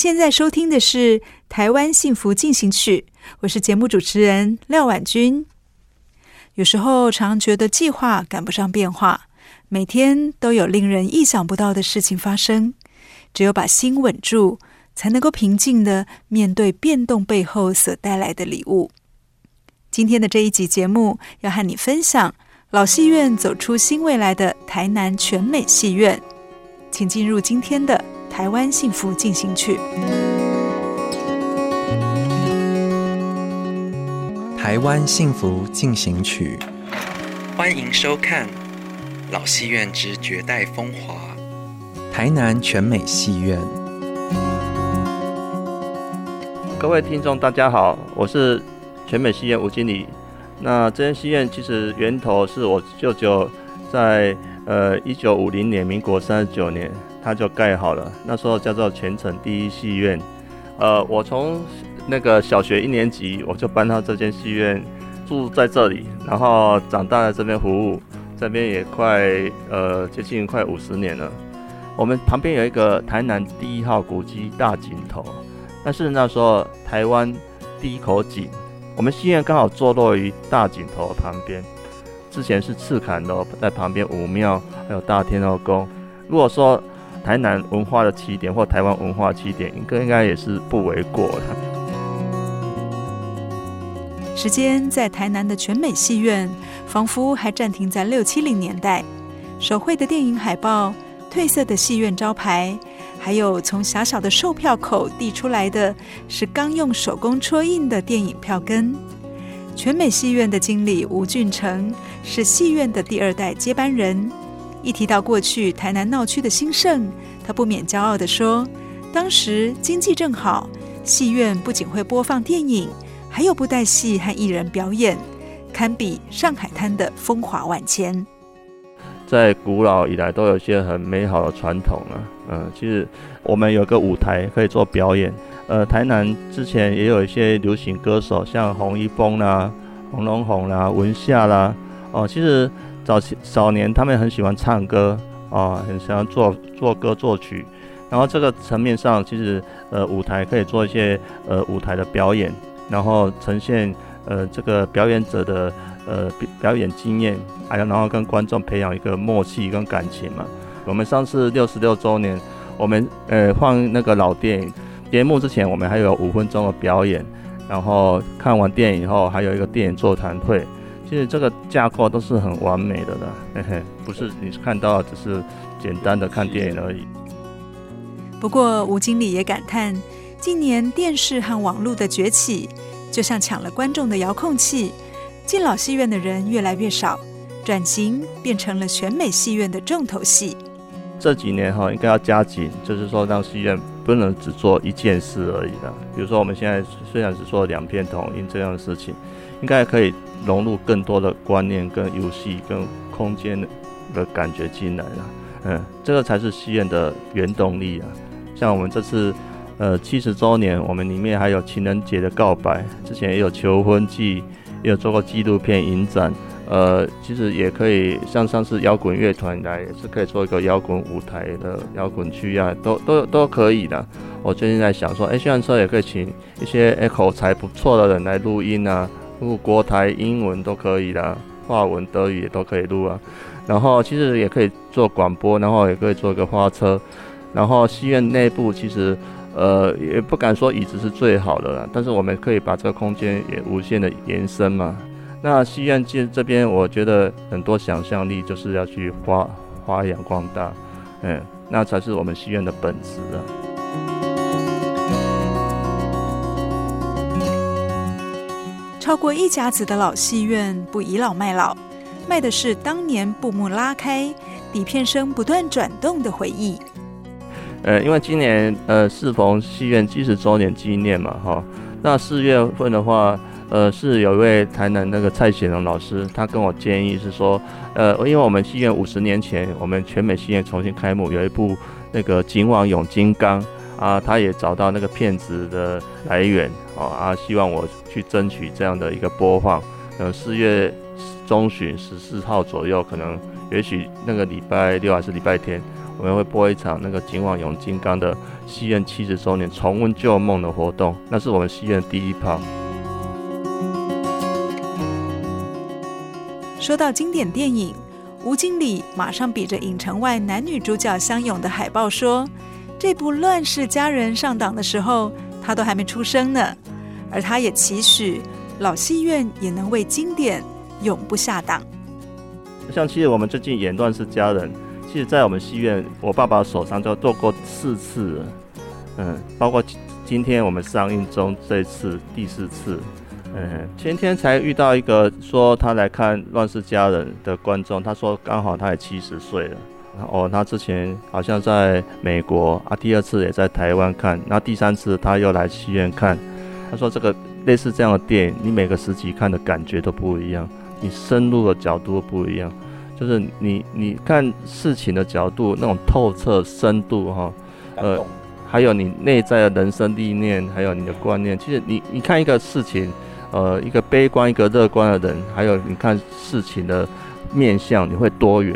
现在收听的是《台湾幸福进行曲》，我是节目主持人廖婉君。有时候常觉得计划赶不上变化，每天都有令人意想不到的事情发生。只有把心稳住，才能够平静地面对变动背后所带来的礼物。今天的这一集节目要和你分享老戏院走出新未来的台南全美戏院，请进入今天的。台湾幸福进行曲。台湾幸福进行曲，欢迎收看《老戏院之绝代风华》。台南全美戏院，各位听众，大家好，我是全美戏院吴经理。那这间戏院其实源头是我舅舅在呃一九五零年，民国三十九年。它就盖好了，那时候叫做全城第一戏院。呃，我从那个小学一年级我就搬到这间戏院住在这里，然后长大在这边服务，这边也快呃接近快五十年了。我们旁边有一个台南第一号古迹大井头，但是那时候台湾第一口井，我们戏院刚好坐落于大井头旁边。之前是赤崁楼在旁边，武庙还有大天后宫。如果说台南文化的起点，或台湾文化起点，应该应该也是不为过的。时间在台南的全美戏院，仿佛还暂停在六七零年代。手绘的电影海报、褪色的戏院招牌，还有从狭小的售票口递出来的是刚用手工戳印的电影票根。全美戏院的经理吴俊成是戏院的第二代接班人。一提到过去台南闹区的兴盛，他不免骄傲地说：“当时经济正好，戏院不仅会播放电影，还有布袋戏和艺人表演，堪比上海滩的风华万千。”在古老以来，都有些很美好的传统啊。嗯，其实我们有个舞台可以做表演。呃，台南之前也有一些流行歌手，像洪一峰啦、洪荣宏啦、文夏啦。哦，其实。早期早年，他们很喜欢唱歌啊，很喜欢做做歌作曲。然后这个层面上，其实呃舞台可以做一些呃舞台的表演，然后呈现呃这个表演者的呃表演经验，还有然后跟观众培养一个默契跟感情嘛。我们上次六十六周年，我们呃放那个老电影节目之前，我们还有五分钟的表演，然后看完电影以后，还有一个电影座谈会。其实这个架构都是很完美的了，嘿嘿，不是你看到只是简单的看电影而已。不过吴经理也感叹，近年电视和网络的崛起，就像抢了观众的遥控器，进老戏院的人越来越少，转型变成了全美戏院的重头戏。这几年哈，应该要加紧，就是说让戏院不能只做一件事而已了。比如说我们现在虽然只做两片统音这样的事情，应该可以。融入更多的观念、跟游戏、跟空间的感觉进来了，嗯，这个才是戏院的原动力啊。像我们这次，呃，七十周年，我们里面还有情人节的告白，之前也有求婚季，也有做过纪录片影展，呃，其实也可以像上次摇滚乐团来，也是可以做一个摇滚舞台的摇滚区啊，都都都可以的。我最近在想说，哎，虽然说也可以请一些哎口才不错的人来录音啊。录国台英文都可以啦，华文、德语也都可以录啊。然后其实也可以做广播，然后也可以做一个花车。然后戏院内部其实呃，也不敢说椅子是最好的啦，但是我们可以把这个空间也无限的延伸嘛。那戏院这这边，我觉得很多想象力就是要去发发扬光大，嗯，那才是我们戏院的本质啊。超过一甲子的老戏院不倚老卖老，卖的是当年布幕拉开、底片声不断转动的回忆。呃，因为今年呃适逢戏院七十周年纪念嘛，哈，那四月份的话，呃，是有一位台南那个蔡显荣老师，他跟我建议是说，呃，因为我们戏院五十年前我们全美戏院重新开幕，有一部那个《警网永金刚》啊，他也找到那个片子的来源，哦啊，希望我去争取这样的一个播放，呃，四月中旬十四号左右，可能也许那个礼拜六还是礼拜天。我们会播一场那个《警网永金刚》的戏院七十周年重温旧梦的活动，那是我们戏院第一炮。说到经典电影，吴经理马上比着影城外男女主角相拥的海报说：“这部《乱世佳人》上档的时候，他都还没出生呢。”而他也期许老戏院也能为经典永不下档。像其实我们最近演《乱世佳人》。其实，在我们戏院，我爸爸手上就做过四次，嗯，包括今天我们上映中这次第四次，嗯，前天才遇到一个说他来看《乱世佳人》的观众，他说刚好他也七十岁了，哦，他之前好像在美国啊，第二次也在台湾看，那第三次他又来戏院看，他说这个类似这样的电影，你每个时期看的感觉都不一样，你深入的角度不一样。就是你你看事情的角度，那种透彻深度哈，呃，还有你内在的人生历练，还有你的观念。其实你你看一个事情，呃，一个悲观一个乐观的人，还有你看事情的面相，你会多元。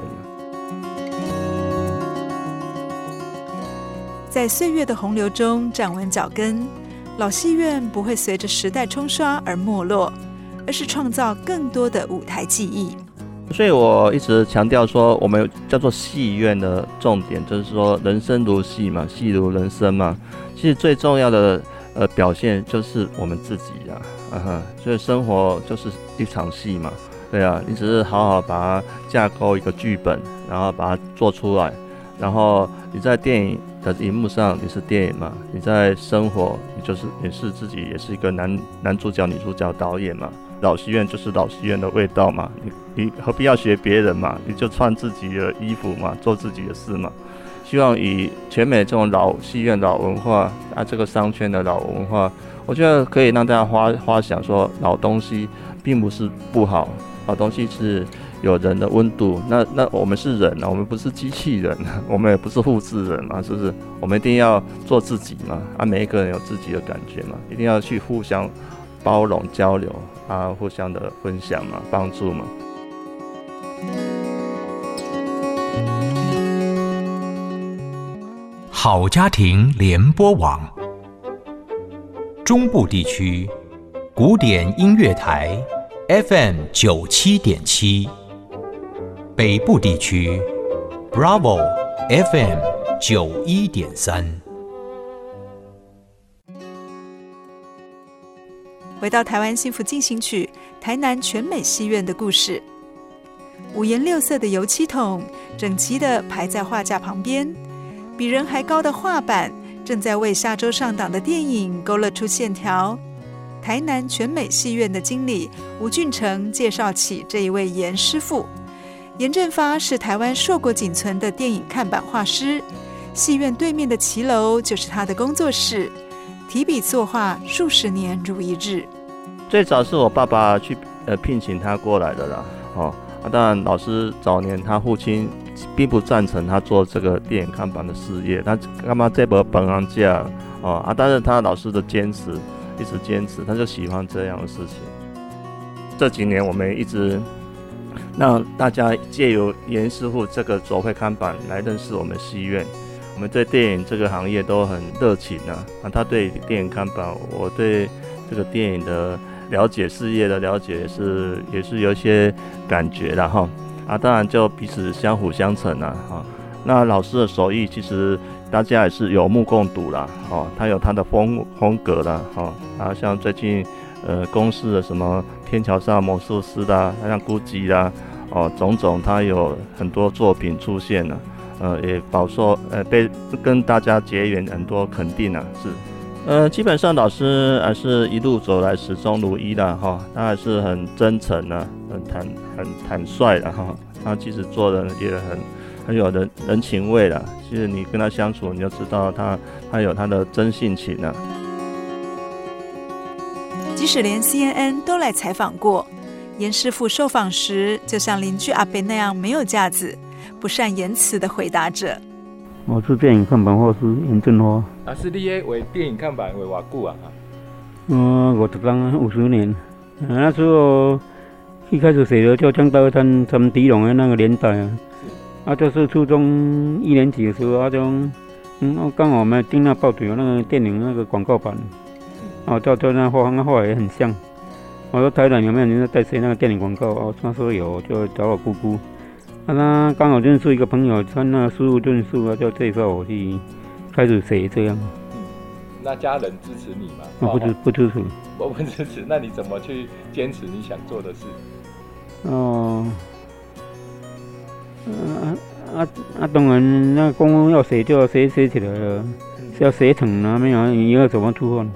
在岁月的洪流中站稳脚跟，老戏院不会随着时代冲刷而没落，而是创造更多的舞台记忆。所以我一直强调说，我们叫做戏院的重点就是说，人生如戏嘛，戏如人生嘛。其实最重要的呃表现就是我们自己呀，啊哈。所以生活就是一场戏嘛，对啊。你只是好好把它架构一个剧本，然后把它做出来，然后你在电影的荧幕上你是电影嘛，你在生活你就是你是自己也是一个男男主角、女主角、导演嘛。老戏院就是老戏院的味道嘛，你你何必要学别人嘛？你就穿自己的衣服嘛，做自己的事嘛。希望以全美这种老戏院老文化啊，这个商圈的老文化，我觉得可以让大家花花想说，老东西并不是不好，老东西是有人的温度。那那我们是人啊，我们不是机器人，我们也不是复制人嘛，是不是？我们一定要做自己嘛，啊，每一个人有自己的感觉嘛，一定要去互相包容交流。啊，互相的分享嘛，帮助嘛。好家庭联播网，中部地区古典音乐台 FM 九七点七，北部地区 Bravo FM 九一点三。回到台湾幸福进行曲，台南全美戏院的故事。五颜六色的油漆桶整齐地排在画架旁边，比人还高的画板正在为下周上档的电影勾勒出线条。台南全美戏院的经理吴俊成介绍起这一位严师傅。严振发是台湾硕果仅存的电影看板画师，戏院对面的骑楼就是他的工作室。提笔作画数十年如一日。最早是我爸爸去呃聘请他过来的啦，哦，啊、当然老师早年他父亲并不赞成他做这个电影看板的事业，他干嘛这么本行家哦啊，但是他老师的坚持，一直坚持，他就喜欢这样的事情。这几年我们一直那大家借由严师傅这个手绘看板来认识我们戏院。我们对电影这个行业都很热情啊！啊，他对电影看板，我对这个电影的了解、事业的了解是也是有一些感觉的哈。啊，当然就彼此相辅相成啊！哈，那老师的手艺其实大家也是有目共睹啦，哦，他有他的风风格了，哦，啊像最近呃公司的什么天桥上魔术师啦，像孤寂啦，哦，种种他有很多作品出现了，呃，也饱受呃被跟大家结缘很多肯定啊，是。呃，基本上老师还是一路走来始终如一的哈，他还是很真诚的，很坦很坦率的哈。他其实做人也很很有人人情味的。其实你跟他相处，你就知道他他有他的真性情呢。即使连 CNN 都来采访过，严师傅受访时就像邻居阿伯那样没有架子、不善言辞的回答着。我是电影看板画师严振华。啊，是你诶，为电影看板为偌久啊？嗯，我这刚五十年。那时候一开始写的叫《江大滩陈迪龙》的那个年代啊，啊，就是初中一年级的时候，啊，种嗯，刚好我们订那报纸有那个电影那个广告版，啊，照照那画，那画也很像。我说台南有没有人在写那个电影广告？哦，他说有，就找我姑姑。啊，他刚好认识一个朋友，穿那书路论述啊，就介绍我去开始写这样。嗯，那家人支持你吗？我不支不支持。我不支持，那你怎么去坚持你想做的事？哦，啊啊啊！当然，那公公要写就要写写起来了，是要写成啊，没有你要怎么出货？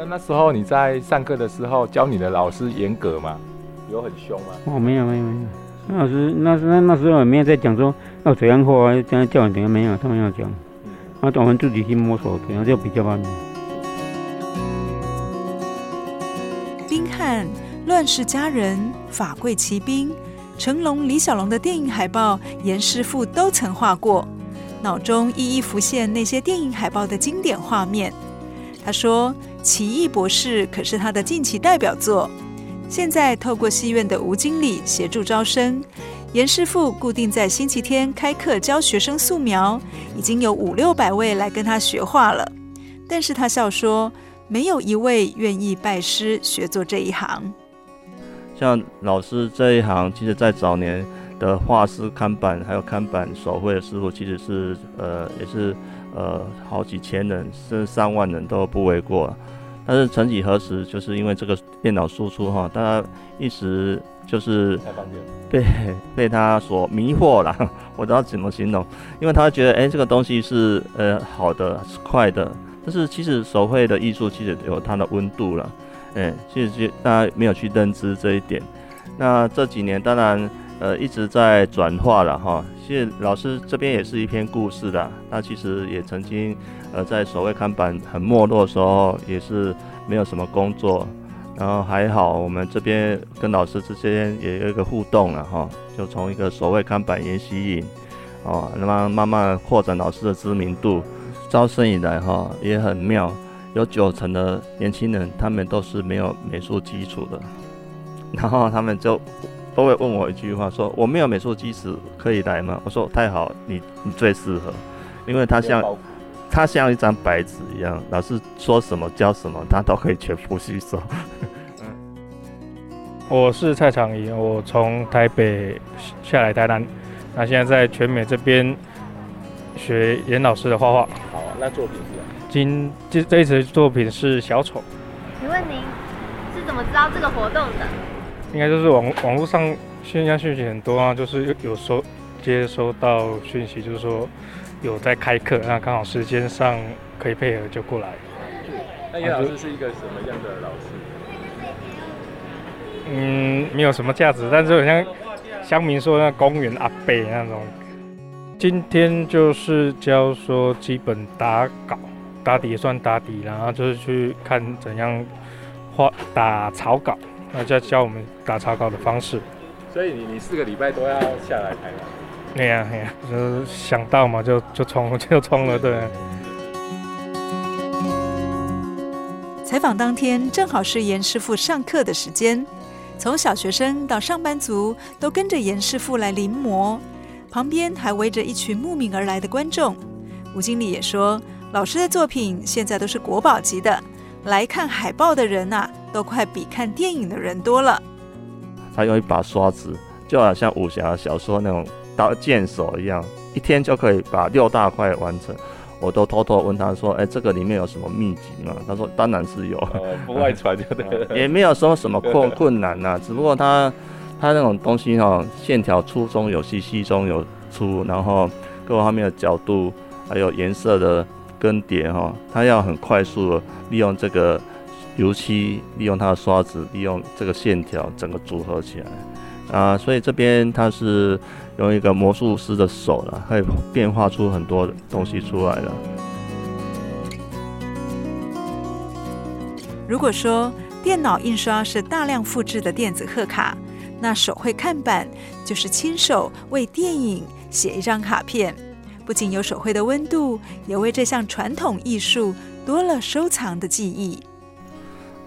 那那时候你在上课的时候，教你的老师严格吗？有很凶吗？哦，没有没有没有。老师，那那那时候也没有在讲说要怎样画，这样教你怎样没有，他们要讲，那我们自己去摸索，这样就比较慢。宾汉、乱世佳人、法贵奇兵、成龙、李小龙的电影海报，严师傅都曾画过，脑中一一浮现那些电影海报的经典画面。他说，《奇异博士》可是他的近期代表作。现在透过戏院的吴经理协助招生，严师傅固定在星期天开课教学生素描，已经有五六百位来跟他学画了。但是他笑说，没有一位愿意拜师学做这一行。像老师这一行，其实在早年的画师看板还有看板手绘的师傅，其实是呃也是呃好几千人甚至上万人都不为过。但是曾几何时，就是因为这个电脑输出哈，大家一时就是被被他所迷惑了，我不知道怎么形容，因为他觉得哎、欸，这个东西是呃好的，是快的，但是其实手绘的艺术其实有它的温度了，哎、欸，其实大家没有去认知这一点。那这几年当然呃一直在转化了哈，其实老师这边也是一篇故事的，那其实也曾经。呃，在所谓看板很没落的时候，也是没有什么工作，然后还好，我们这边跟老师之间也有一个互动了哈，就从一个所谓看板研习营，哦，那么慢慢扩展老师的知名度。招生以来哈，也很妙，有九成的年轻人他们都是没有美术基础的，然后他们就都会问我一句话，说我没有美术基础可以来吗？我说太好，你你最适合，因为他像。他像一张白纸一样，老师说什么教什么，他都可以全部吸收。我是蔡长仪，我从台北下来台南，那现在在全美这边学严老师的画画。好啊，那作品是？今这这一次作品是小丑。请问您是怎么知道这个活动的？应该就是网网络上现在讯息很多啊，就是有有收接收到讯息，就是说。有在开课，那刚好时间上可以配合就过来。那叶老师是一个什么样的老师？嗯，没有什么价值，但是好像乡民说那公园阿伯那种。今天就是教说基本打稿，打底也算打底，然后就是去看怎样画打草稿，那就教我们打草稿的方式。所以你你四个礼拜都要下来台湾。对呀，对呀，就是想到嘛，就就冲，就冲了，对。采访当天正好是严师傅上课的时间，从小学生到上班族都跟着严师傅来临摹，旁边还围着一群慕名而来的观众。吴经理也说，老师的作品现在都是国宝级的，来看海报的人呐、啊，都快比看电影的人多了。他用一把刷子，就好像武侠小说那种。刀剑手一样，一天就可以把六大块完成。我都偷偷问他说：“哎，这个里面有什么秘籍吗？”他说：“当然是有，不外传就对了，也没有说什么困困难呐、啊，只不过他他那种东西哈、哦，线条粗中有细，细中有粗，然后各方面的角度，还有颜色的更迭哈，他要很快速的利用这个油漆，利用它的刷子，利用这个线条整个组合起来啊，所以这边它是。”用一个魔术师的手了，可以变化出很多东西出来了。如果说电脑印刷是大量复制的电子贺卡，那手绘看板就是亲手为电影写一张卡片，不仅有手绘的温度，也为这项传统艺术多了收藏的记忆。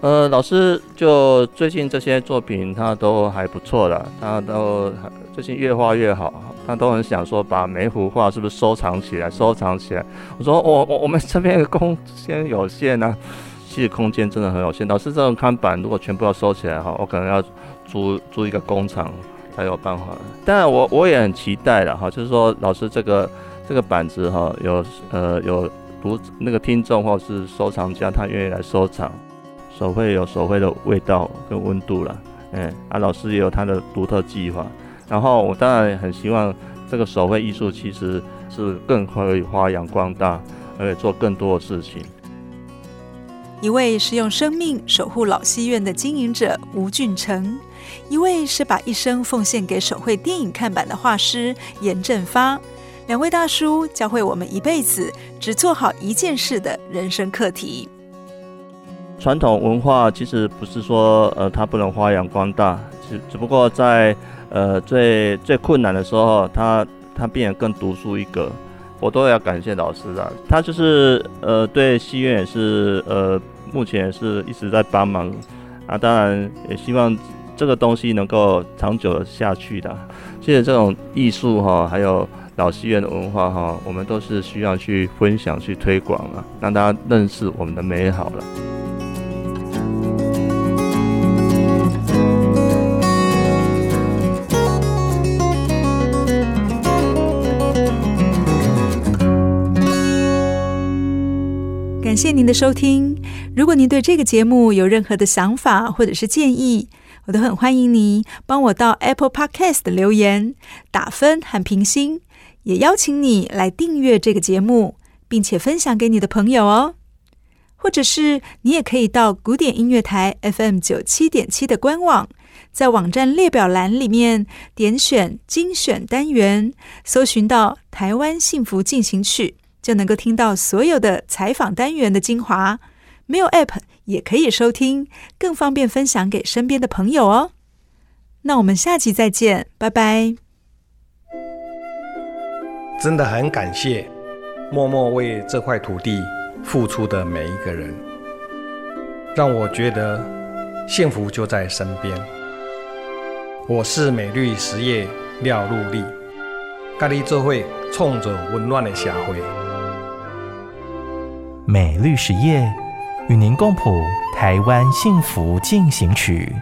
呃，老师就最近这些作品，他都还不错的，他都。最近越画越好，他都很想说把每幅画是不是收藏起来，收藏起来。我说我我我们这边的空间有限啊，其实空间真的很有限。老师这种看板如果全部要收起来哈，我可能要租租一个工厂才有办法。当然我我也很期待的哈，就是说老师这个这个板子哈，有呃有读那个听众或是收藏家他愿意来收藏，手绘有手绘的味道跟温度了，嗯啊老师也有他的独特计划。然后我当然很希望这个手绘艺术其实是更可以发扬光大，而且做更多的事情。一位是用生命守护老戏院的经营者吴俊成，一位是把一生奉献给手绘电影看板的画师严振发。两位大叔教会我们一辈子只做好一件事的人生课题。传统文化其实不是说呃它不能发扬光大，只只不过在。呃，最最困难的时候，它它变得更独树一格，我都要感谢老师的。他就是呃，对戏院也是呃，目前是一直在帮忙啊。当然也希望这个东西能够长久的下去的。其实这种艺术哈，还有老戏院的文化哈，我们都是需要去分享、去推广啊，让大家认识我们的美好了。感谢您的收听。如果您对这个节目有任何的想法或者是建议，我都很欢迎你帮我到 Apple Podcast 留言、打分和评星。也邀请你来订阅这个节目，并且分享给你的朋友哦。或者是你也可以到古典音乐台 FM 九七点七的官网，在网站列表栏里面点选精选单元，搜寻到《台湾幸福进行曲》。就能够听到所有的采访单元的精华，没有 App 也可以收听，更方便分享给身边的朋友哦。那我们下期再见，拜拜。真的很感谢默默为这块土地付出的每一个人，让我觉得幸福就在身边。我是美绿实业廖禄立，咖喱做会冲着温暖的社会。美律实业与您共谱台湾幸福进行曲。